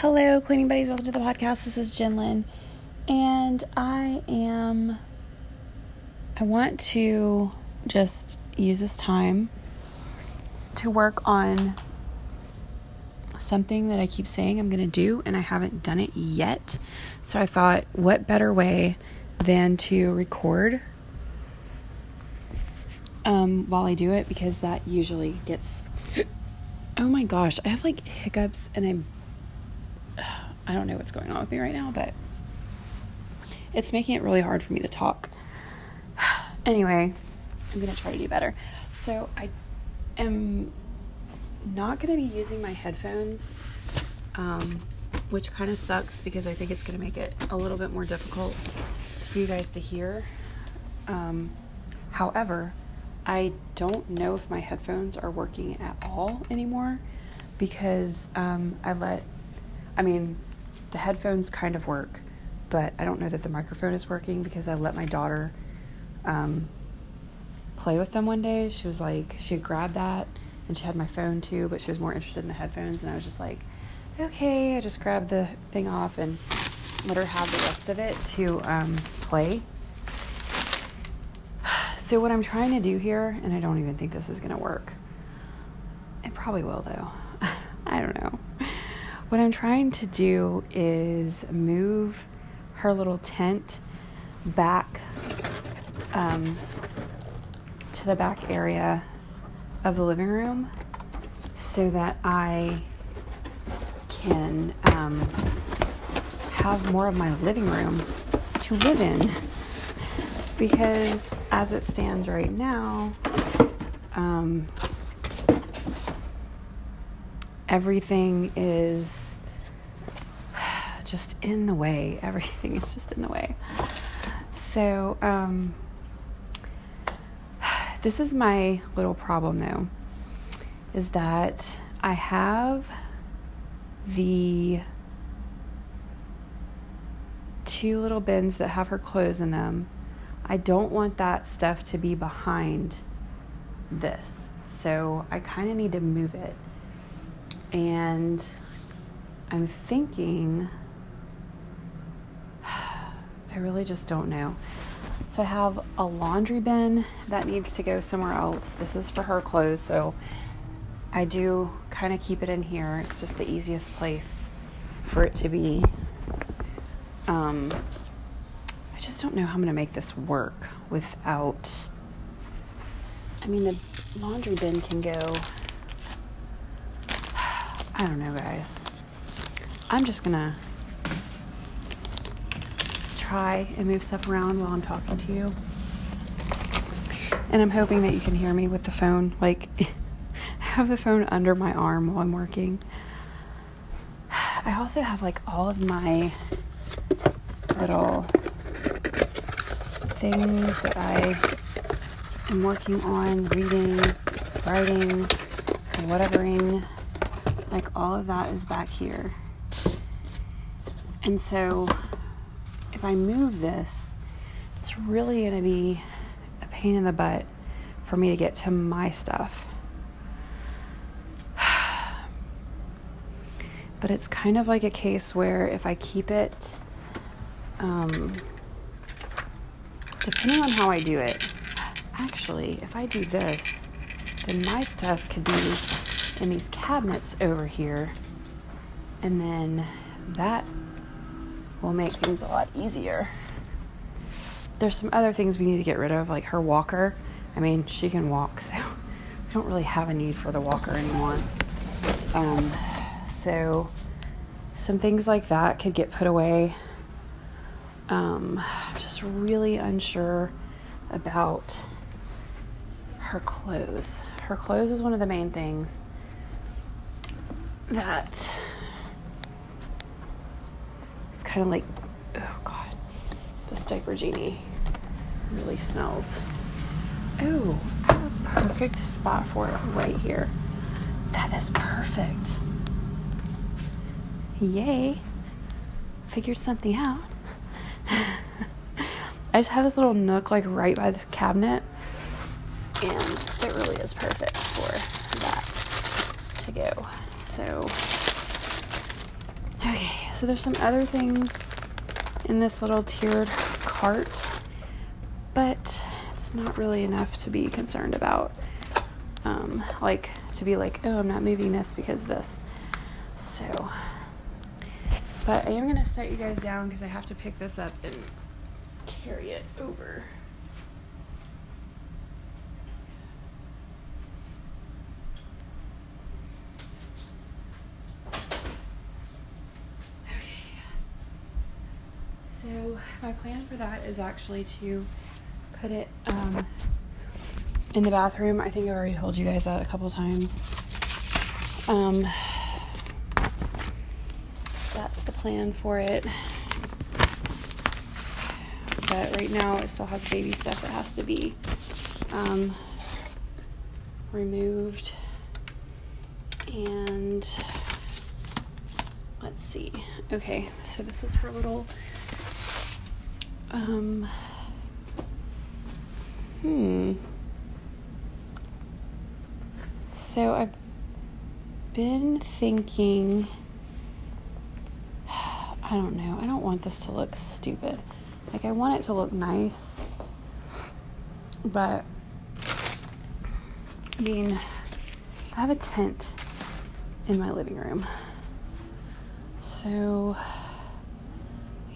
Hello, cleaning buddies. Welcome to the podcast. This is Jen Lynn, and I am. I want to just use this time to work on something that I keep saying I'm going to do, and I haven't done it yet. So I thought, what better way than to record um, while I do it because that usually gets. Oh my gosh, I have like hiccups and I'm I don't know what's going on with me right now, but it's making it really hard for me to talk. anyway, I'm going to try to do better. So, I am not going to be using my headphones, um, which kind of sucks because I think it's going to make it a little bit more difficult for you guys to hear. Um, however, I don't know if my headphones are working at all anymore because um, I let, I mean, the headphones kind of work, but I don't know that the microphone is working because I let my daughter um, play with them one day. She was like, she grabbed that and she had my phone too, but she was more interested in the headphones. And I was just like, okay, I just grabbed the thing off and let her have the rest of it to um, play. So, what I'm trying to do here, and I don't even think this is going to work, it probably will though. I don't know. What I'm trying to do is move her little tent back um, to the back area of the living room so that I can um, have more of my living room to live in. Because as it stands right now, um, everything is just in the way. Everything is just in the way. So, um, this is my little problem though, is that I have the two little bins that have her clothes in them. I don't want that stuff to be behind this. So I kind of need to move it. And I'm thinking, I really just don't know. So I have a laundry bin that needs to go somewhere else. This is for her clothes, so I do kind of keep it in here. It's just the easiest place for it to be. Um, I just don't know how I'm going to make this work without. I mean, the laundry bin can go I don't know, guys. I'm just gonna try and move stuff around while I'm talking to you. And I'm hoping that you can hear me with the phone. Like, I have the phone under my arm while I'm working. I also have like all of my little things that I am working on, reading, writing, whatevering like all of that is back here. And so if I move this, it's really going to be a pain in the butt for me to get to my stuff. but it's kind of like a case where if I keep it, um, depending on how I do it, actually, if I do this, then my stuff could be in these cabinets over here. And then that will make things a lot easier. There's some other things we need to get rid of, like her walker. I mean, she can walk, so we don't really have a need for the walker anymore. Um, so, some things like that could get put away. Um, I'm just really unsure about her clothes. Her clothes is one of the main things that kind of like, oh god, this diaper genie really smells. Oh, I have a perfect spot for it right here. That is perfect. Yay. Figured something out. I just have this little nook like right by this cabinet, and it really is perfect for that to go. So, okay, so there's some other things in this little tiered cart, but it's not really enough to be concerned about. Um, like to be like, oh, I'm not moving this because this. So, but I am gonna set you guys down because I have to pick this up and carry it over. So my plan for that is actually to put it um, in the bathroom. I think I already told you guys that a couple times. Um, that's the plan for it. But right now, it still has baby stuff that has to be um, removed. And let's see. Okay, so this is her little um, hmm. So I've been thinking, I don't know, I don't want this to look stupid. Like, I want it to look nice, but I mean, I have a tent in my living room. So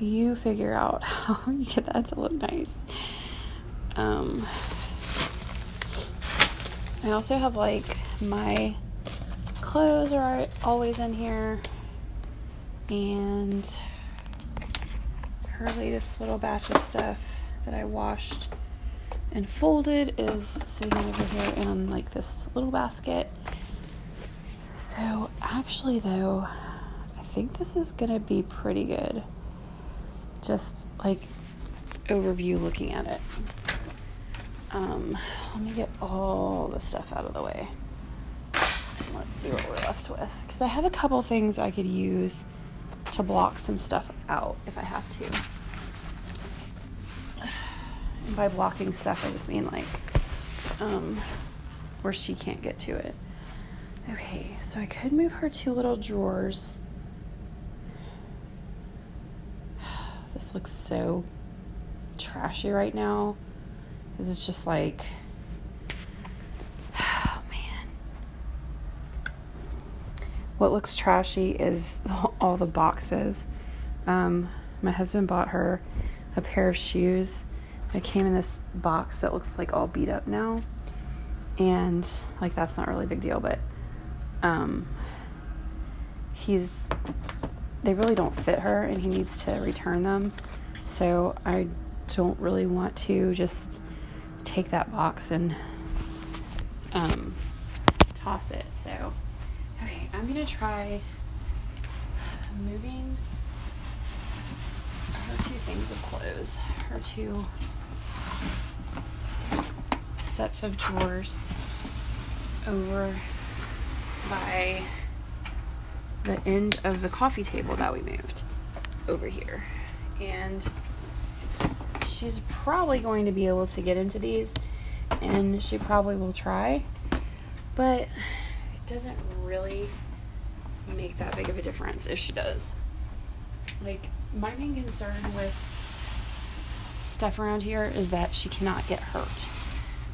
you figure out how you get that to look nice. Um, I also have like my clothes are always in here, and her latest little batch of stuff that I washed and folded is sitting over here in like this little basket. So, actually, though, I think this is gonna be pretty good just like overview looking at it. Um, let me get all the stuff out of the way. Let's see what we're left with. Because I have a couple things I could use to block some stuff out if I have to. And by blocking stuff, I just mean like um, where she can't get to it. Okay, so I could move her two little drawers this looks so trashy right now. This is just like, oh man. What looks trashy is all the boxes. Um, my husband bought her a pair of shoes that came in this box that looks like all beat up now. And like that's not really a big deal, but um, he's they really don't fit her and he needs to return them. So I don't really want to just take that box and um, toss it. So, okay, I'm gonna try moving her two things of clothes, her two sets of drawers over by the end of the coffee table that we moved over here. And she's probably going to be able to get into these and she probably will try, but it doesn't really make that big of a difference if she does. Like, my main concern with stuff around here is that she cannot get hurt.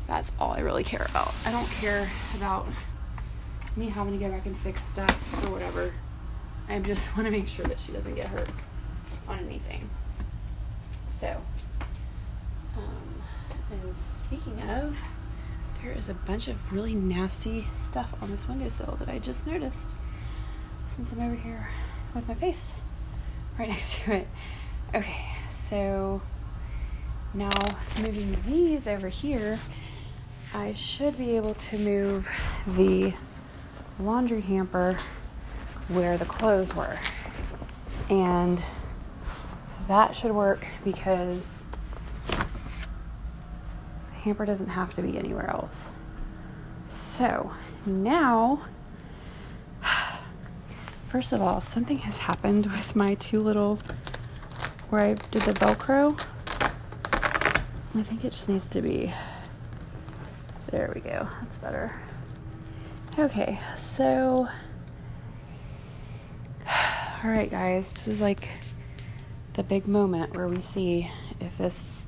That's all I really care about. I don't care about me having to go back and fix stuff or whatever. I just want to make sure that she doesn't get hurt on anything. So, um, and speaking of, there is a bunch of really nasty stuff on this windowsill that I just noticed since I'm over here with my face right next to it. Okay, so now moving these over here, I should be able to move the laundry hamper where the clothes were. And that should work because the hamper doesn't have to be anywhere else. So now, first of all, something has happened with my two little, where I did the Velcro. I think it just needs to be, there we go, that's better. Okay, so All right, guys, this is like the big moment where we see if this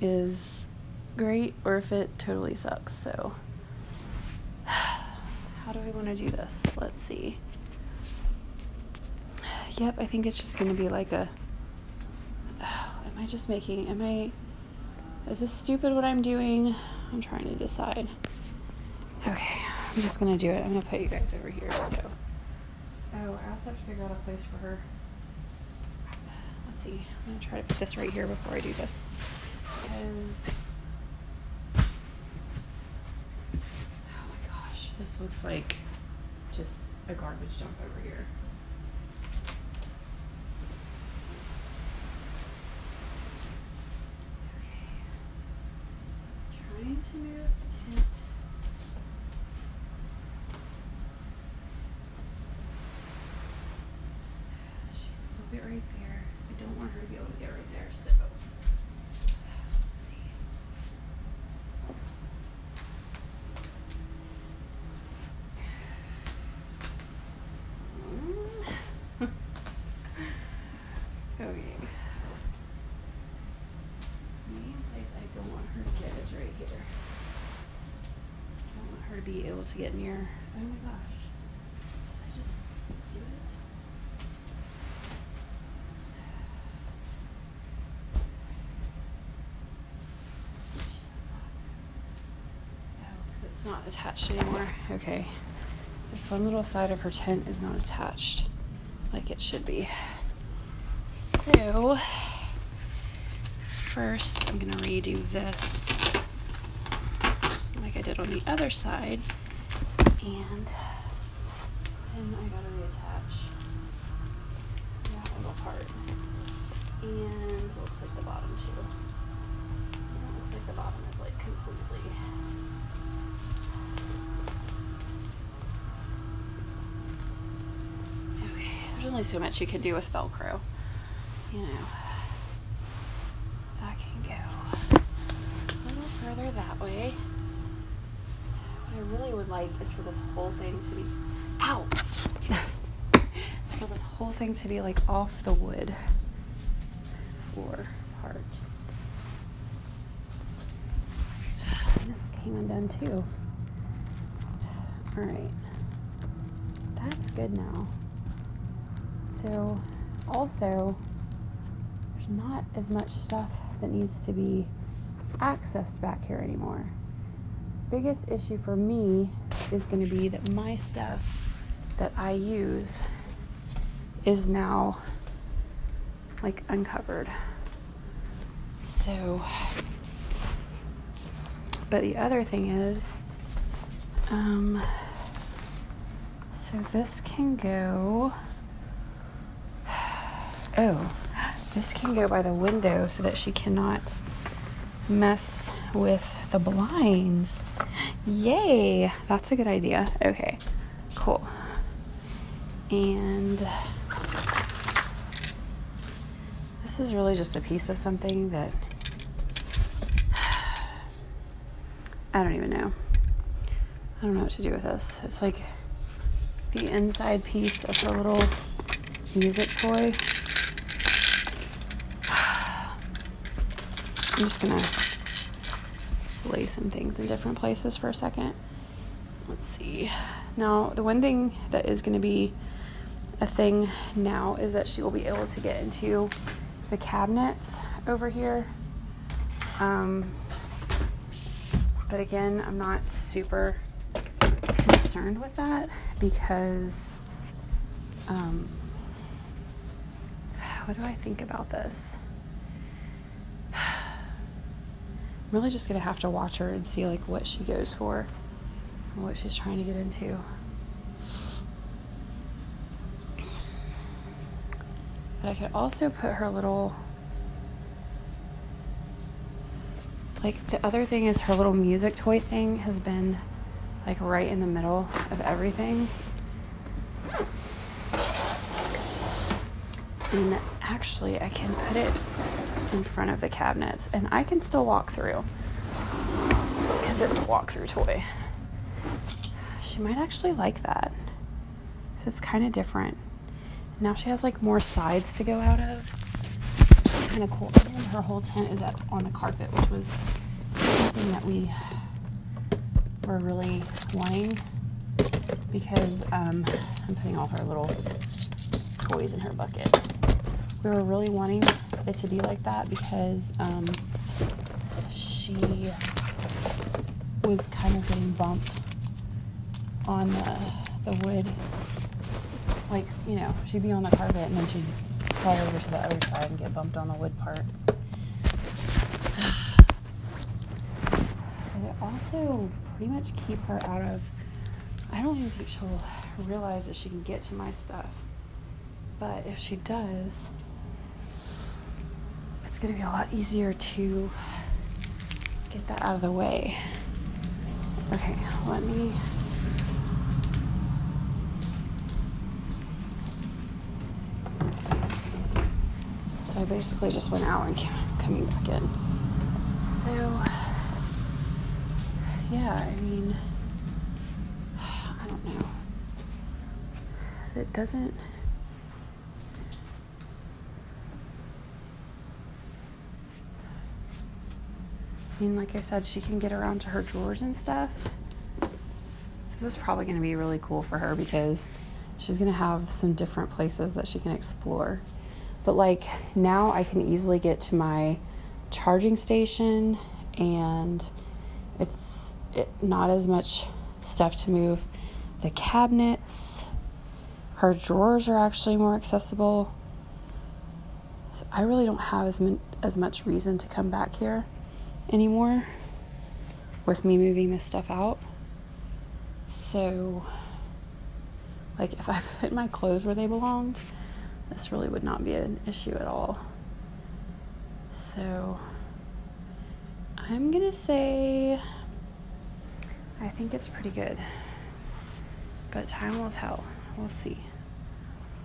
is great or if it totally sucks. So, how do I want to do this? Let's see. Yep, I think it's just going to be like a. am I just making. Am I. Is this stupid what I'm doing? I'm trying to decide. Okay, I'm just going to do it. I'm going to put you guys over here. So. Oh, I also have to figure out a place for her. Let's see. I'm going to try to put this right here before I do this. Because. Oh my gosh, this looks like just a garbage dump over here. trying to move the tent. Be right there. I don't want her to be able to get right there, so let's see. Okay. Main place I don't want her to get is right here. I don't want her to be able to get near. Oh my gosh. Did I just do it? Oh, because it's attached anymore. Okay. This one little side of her tent is not attached like it should be. So, first I'm going to redo this like I did on the other side. And then I got to reattach that little part. And it looks like the bottom too. It looks like the bottom is like completely. Okay, there's only so much you can do with Velcro. You know. That can go a little further that way. What I really would like is for this whole thing to be. Ow! it's for this whole thing to be like off the wood floor part. Came undone too. Alright. That's good now. So, also, there's not as much stuff that needs to be accessed back here anymore. Biggest issue for me is going to be that my stuff that I use is now like uncovered. So, but the other thing is, um, so this can go. Oh, this can go by the window so that she cannot mess with the blinds. Yay! That's a good idea. Okay, cool. And this is really just a piece of something that I don't even know. I don't know what to do with this. It's like the inside piece of her little music toy. I'm just gonna lay some things in different places for a second. Let's see. Now, the one thing that is gonna be a thing now is that she will be able to get into the cabinets over here. Um, but again, I'm not super concerned with that because um, what do I think about this? I'm really just gonna have to watch her and see like what she goes for and what she's trying to get into. But I could also put her little like the other thing is her little music toy thing has been like right in the middle of everything. And actually, I can put it in front of the cabinets and I can still walk through because it's a walk-through toy. She might actually like that. So it's kind of different. Now she has like more sides to go out of. Kind of cool. And her whole tent is up on the carpet, which was something that we were really wanting because um, I'm putting all her little toys in her bucket. We were really wanting it to be like that because um, she was kind of getting bumped on the, the wood. Like, you know, she'd be on the carpet and then she'd fly over to the other side and get bumped on the wood part. But it also pretty much keep her out of. I don't even think she'll realize that she can get to my stuff. But if she does, it's going to be a lot easier to get that out of the way. Okay, let me. Basically just went out and came, coming back in. So, yeah, I mean, I don't know. It doesn't. I mean, like I said, she can get around to her drawers and stuff. This is probably going to be really cool for her because she's going to have some different places that she can explore. But like now I can easily get to my charging station and it's it, not as much stuff to move. The cabinets, her drawers are actually more accessible. So I really don't have as, as much reason to come back here anymore with me moving this stuff out. So, like, if I put my clothes where they belonged, this really would not be an issue at all. So, I'm gonna say I think it's pretty good. But time will tell. We'll see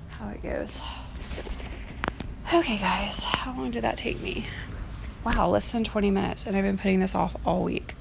how it goes. Okay, guys, how long did that take me? Wow, less than 20 minutes, and I've been putting this off all week.